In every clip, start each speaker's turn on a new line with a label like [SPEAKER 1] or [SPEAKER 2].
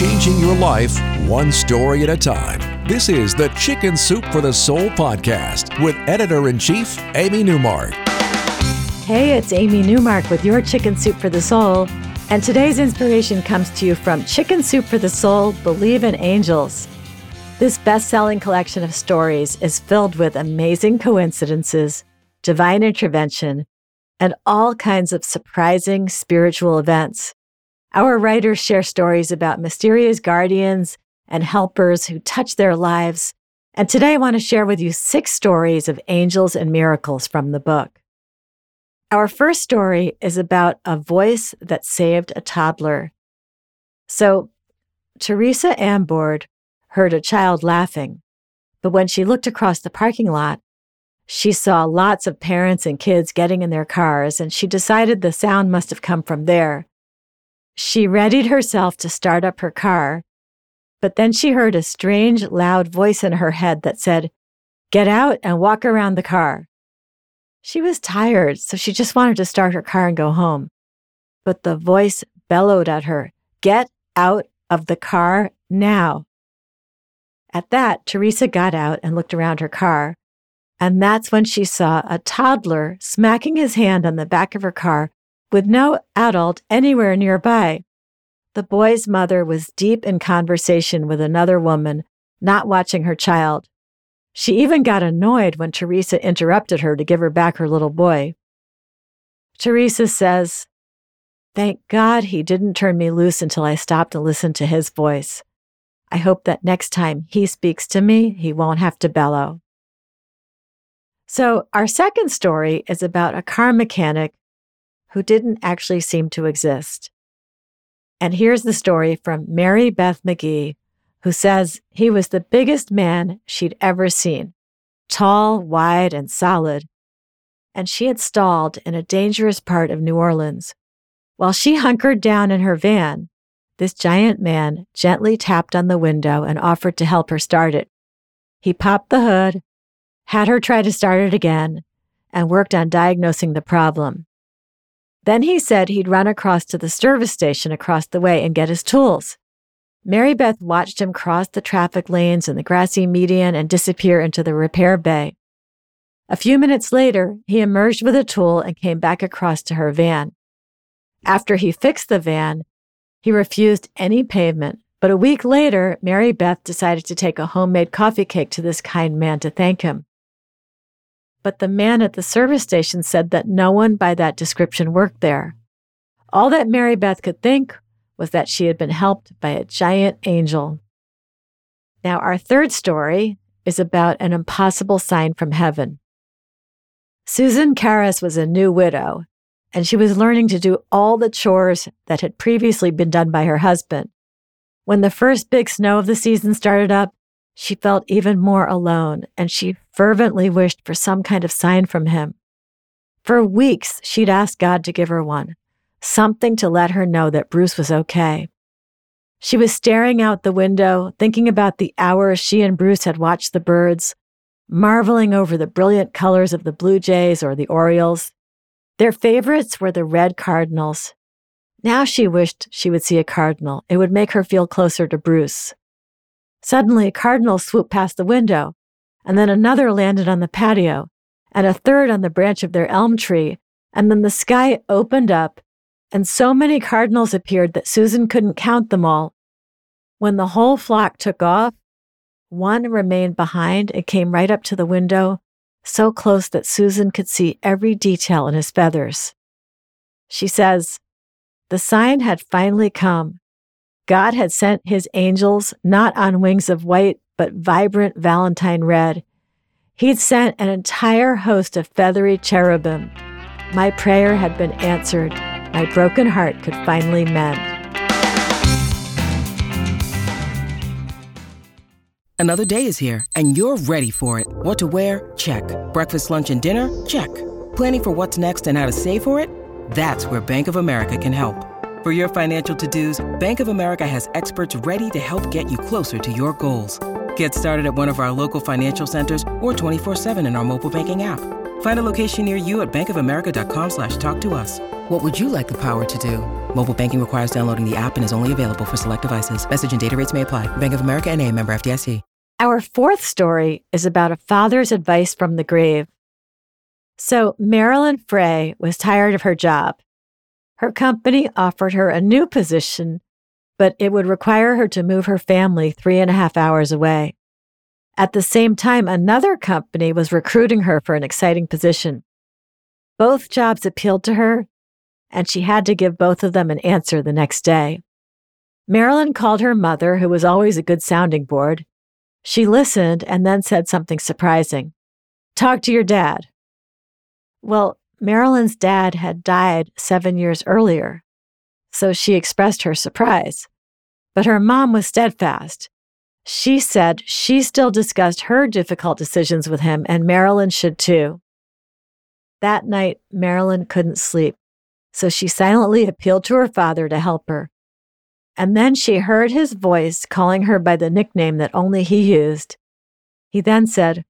[SPEAKER 1] changing your life one story at a time. This is the Chicken Soup for the Soul podcast with editor in chief, Amy Newmark.
[SPEAKER 2] Hey, it's Amy Newmark with your Chicken Soup for the Soul. And today's inspiration comes to you from Chicken Soup for the Soul Believe in Angels. This best selling collection of stories is filled with amazing coincidences, divine intervention, and all kinds of surprising spiritual events. Our writers share stories about mysterious guardians and helpers who touch their lives. And today I want to share with you six stories of angels and miracles from the book. Our first story is about a voice that saved a toddler. So, Teresa Ambord heard a child laughing, but when she looked across the parking lot, she saw lots of parents and kids getting in their cars, and she decided the sound must have come from there. She readied herself to start up her car, but then she heard a strange, loud voice in her head that said, Get out and walk around the car. She was tired, so she just wanted to start her car and go home. But the voice bellowed at her, Get out of the car now. At that, Teresa got out and looked around her car. And that's when she saw a toddler smacking his hand on the back of her car with no adult anywhere nearby. The boy's mother was deep in conversation with another woman, not watching her child. She even got annoyed when Teresa interrupted her to give her back her little boy. Teresa says, Thank God he didn't turn me loose until I stopped to listen to his voice. I hope that next time he speaks to me, he won't have to bellow. So, our second story is about a car mechanic who didn't actually seem to exist. And here's the story from Mary Beth McGee, who says he was the biggest man she'd ever seen tall, wide, and solid. And she had stalled in a dangerous part of New Orleans. While she hunkered down in her van, this giant man gently tapped on the window and offered to help her start it. He popped the hood, had her try to start it again, and worked on diagnosing the problem. Then he said he'd run across to the service station across the way and get his tools. Mary Beth watched him cross the traffic lanes and the grassy median and disappear into the repair bay. A few minutes later, he emerged with a tool and came back across to her van. After he fixed the van, he refused any payment, but a week later, Mary Beth decided to take a homemade coffee cake to this kind man to thank him. But the man at the service station said that no one by that description worked there. All that Mary Beth could think was that she had been helped by a giant angel. Now, our third story is about an impossible sign from heaven. Susan Karras was a new widow, and she was learning to do all the chores that had previously been done by her husband. When the first big snow of the season started up, she felt even more alone, and she fervently wished for some kind of sign from him. For weeks, she'd asked God to give her one, something to let her know that Bruce was okay. She was staring out the window, thinking about the hours she and Bruce had watched the birds, marveling over the brilliant colors of the blue jays or the orioles. Their favorites were the red cardinals. Now she wished she would see a cardinal. It would make her feel closer to Bruce. Suddenly, a cardinal swooped past the window, and then another landed on the patio, and a third on the branch of their elm tree, and then the sky opened up, and so many cardinals appeared that Susan couldn't count them all. When the whole flock took off, one remained behind and came right up to the window, so close that Susan could see every detail in his feathers. She says, The sign had finally come, God had sent his angels not on wings of white, but vibrant valentine red. He'd sent an entire host of feathery cherubim. My prayer had been answered. my broken heart could finally mend.
[SPEAKER 3] Another day is here, and you're ready for it. What to wear? Check. Breakfast, lunch, and dinner? Check. Planning for what's next and how to save for it? That's where Bank of America can help. For your financial to-dos, Bank of America has experts ready to help get you closer to your goals. Get started at one of our local financial centers or 24-7 in our mobile banking app. Find a location near you at bankofamerica.com slash talk to us. What would you like the power to do? Mobile banking requires downloading the app and is only available for select devices. Message and data rates may apply. Bank of America and a member FDIC.
[SPEAKER 2] Our fourth story is about a father's advice from the grave. So Marilyn Frey was tired of her job. Her company offered her a new position, but it would require her to move her family three and a half hours away. At the same time, another company was recruiting her for an exciting position. Both jobs appealed to her, and she had to give both of them an answer the next day. Marilyn called her mother, who was always a good sounding board. She listened and then said something surprising. Talk to your dad. Well, Marilyn's dad had died seven years earlier, so she expressed her surprise. But her mom was steadfast. She said she still discussed her difficult decisions with him, and Marilyn should too. That night, Marilyn couldn't sleep, so she silently appealed to her father to help her. And then she heard his voice calling her by the nickname that only he used. He then said,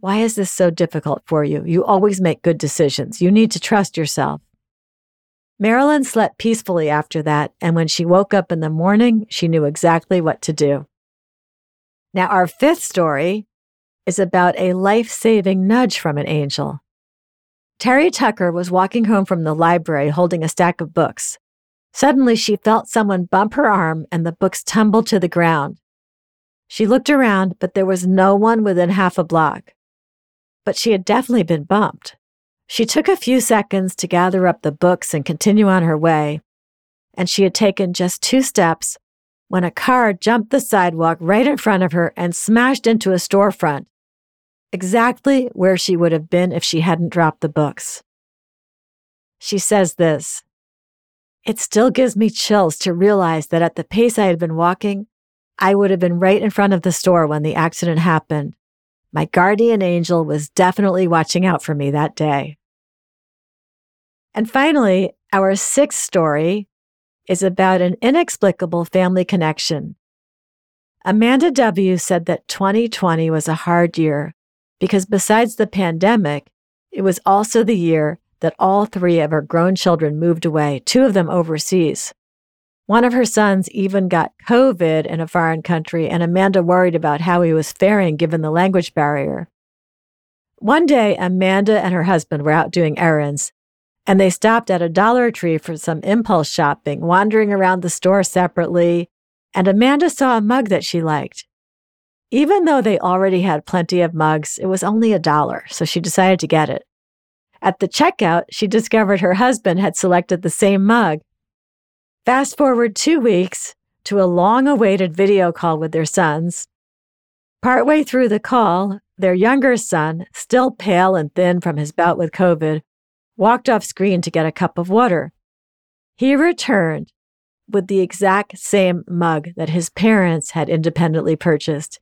[SPEAKER 2] Why is this so difficult for you? You always make good decisions. You need to trust yourself. Marilyn slept peacefully after that, and when she woke up in the morning, she knew exactly what to do. Now, our fifth story is about a life saving nudge from an angel. Terry Tucker was walking home from the library holding a stack of books. Suddenly, she felt someone bump her arm and the books tumbled to the ground. She looked around, but there was no one within half a block. But she had definitely been bumped. She took a few seconds to gather up the books and continue on her way. And she had taken just two steps when a car jumped the sidewalk right in front of her and smashed into a storefront, exactly where she would have been if she hadn't dropped the books. She says this it still gives me chills to realize that at the pace I had been walking, I would have been right in front of the store when the accident happened. My guardian angel was definitely watching out for me that day. And finally, our sixth story is about an inexplicable family connection. Amanda W. said that 2020 was a hard year because besides the pandemic, it was also the year that all three of her grown children moved away, two of them overseas. One of her sons even got COVID in a foreign country, and Amanda worried about how he was faring given the language barrier. One day, Amanda and her husband were out doing errands, and they stopped at a Dollar Tree for some impulse shopping, wandering around the store separately, and Amanda saw a mug that she liked. Even though they already had plenty of mugs, it was only a dollar, so she decided to get it. At the checkout, she discovered her husband had selected the same mug. Fast forward two weeks to a long awaited video call with their sons. Partway through the call, their younger son, still pale and thin from his bout with COVID, walked off screen to get a cup of water. He returned with the exact same mug that his parents had independently purchased.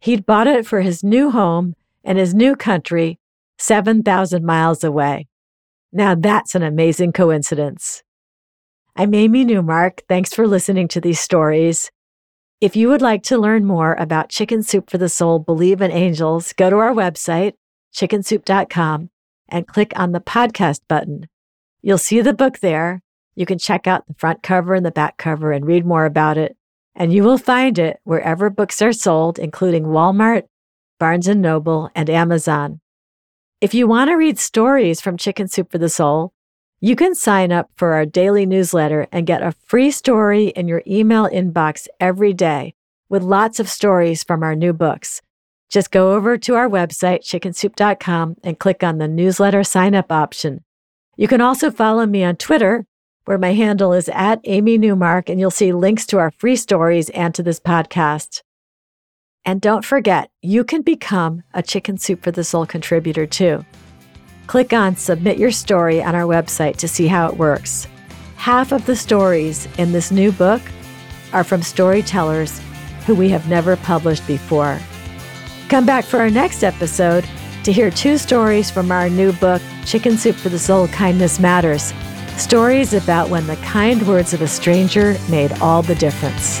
[SPEAKER 2] He'd bought it for his new home and his new country 7,000 miles away. Now that's an amazing coincidence. I'm Amy Newmark. Thanks for listening to these stories. If you would like to learn more about Chicken Soup for the Soul Believe in Angels, go to our website, chickensoup.com, and click on the podcast button. You'll see the book there. You can check out the front cover and the back cover and read more about it. And you will find it wherever books are sold, including Walmart, Barnes Noble, and Amazon. If you want to read stories from Chicken Soup for the Soul, you can sign up for our daily newsletter and get a free story in your email inbox every day with lots of stories from our new books. Just go over to our website, chickensoup.com, and click on the newsletter sign up option. You can also follow me on Twitter, where my handle is at Amy Newmark, and you'll see links to our free stories and to this podcast. And don't forget, you can become a Chicken Soup for the Soul contributor too. Click on Submit Your Story on our website to see how it works. Half of the stories in this new book are from storytellers who we have never published before. Come back for our next episode to hear two stories from our new book, Chicken Soup for the Soul Kindness Matters. Stories about when the kind words of a stranger made all the difference.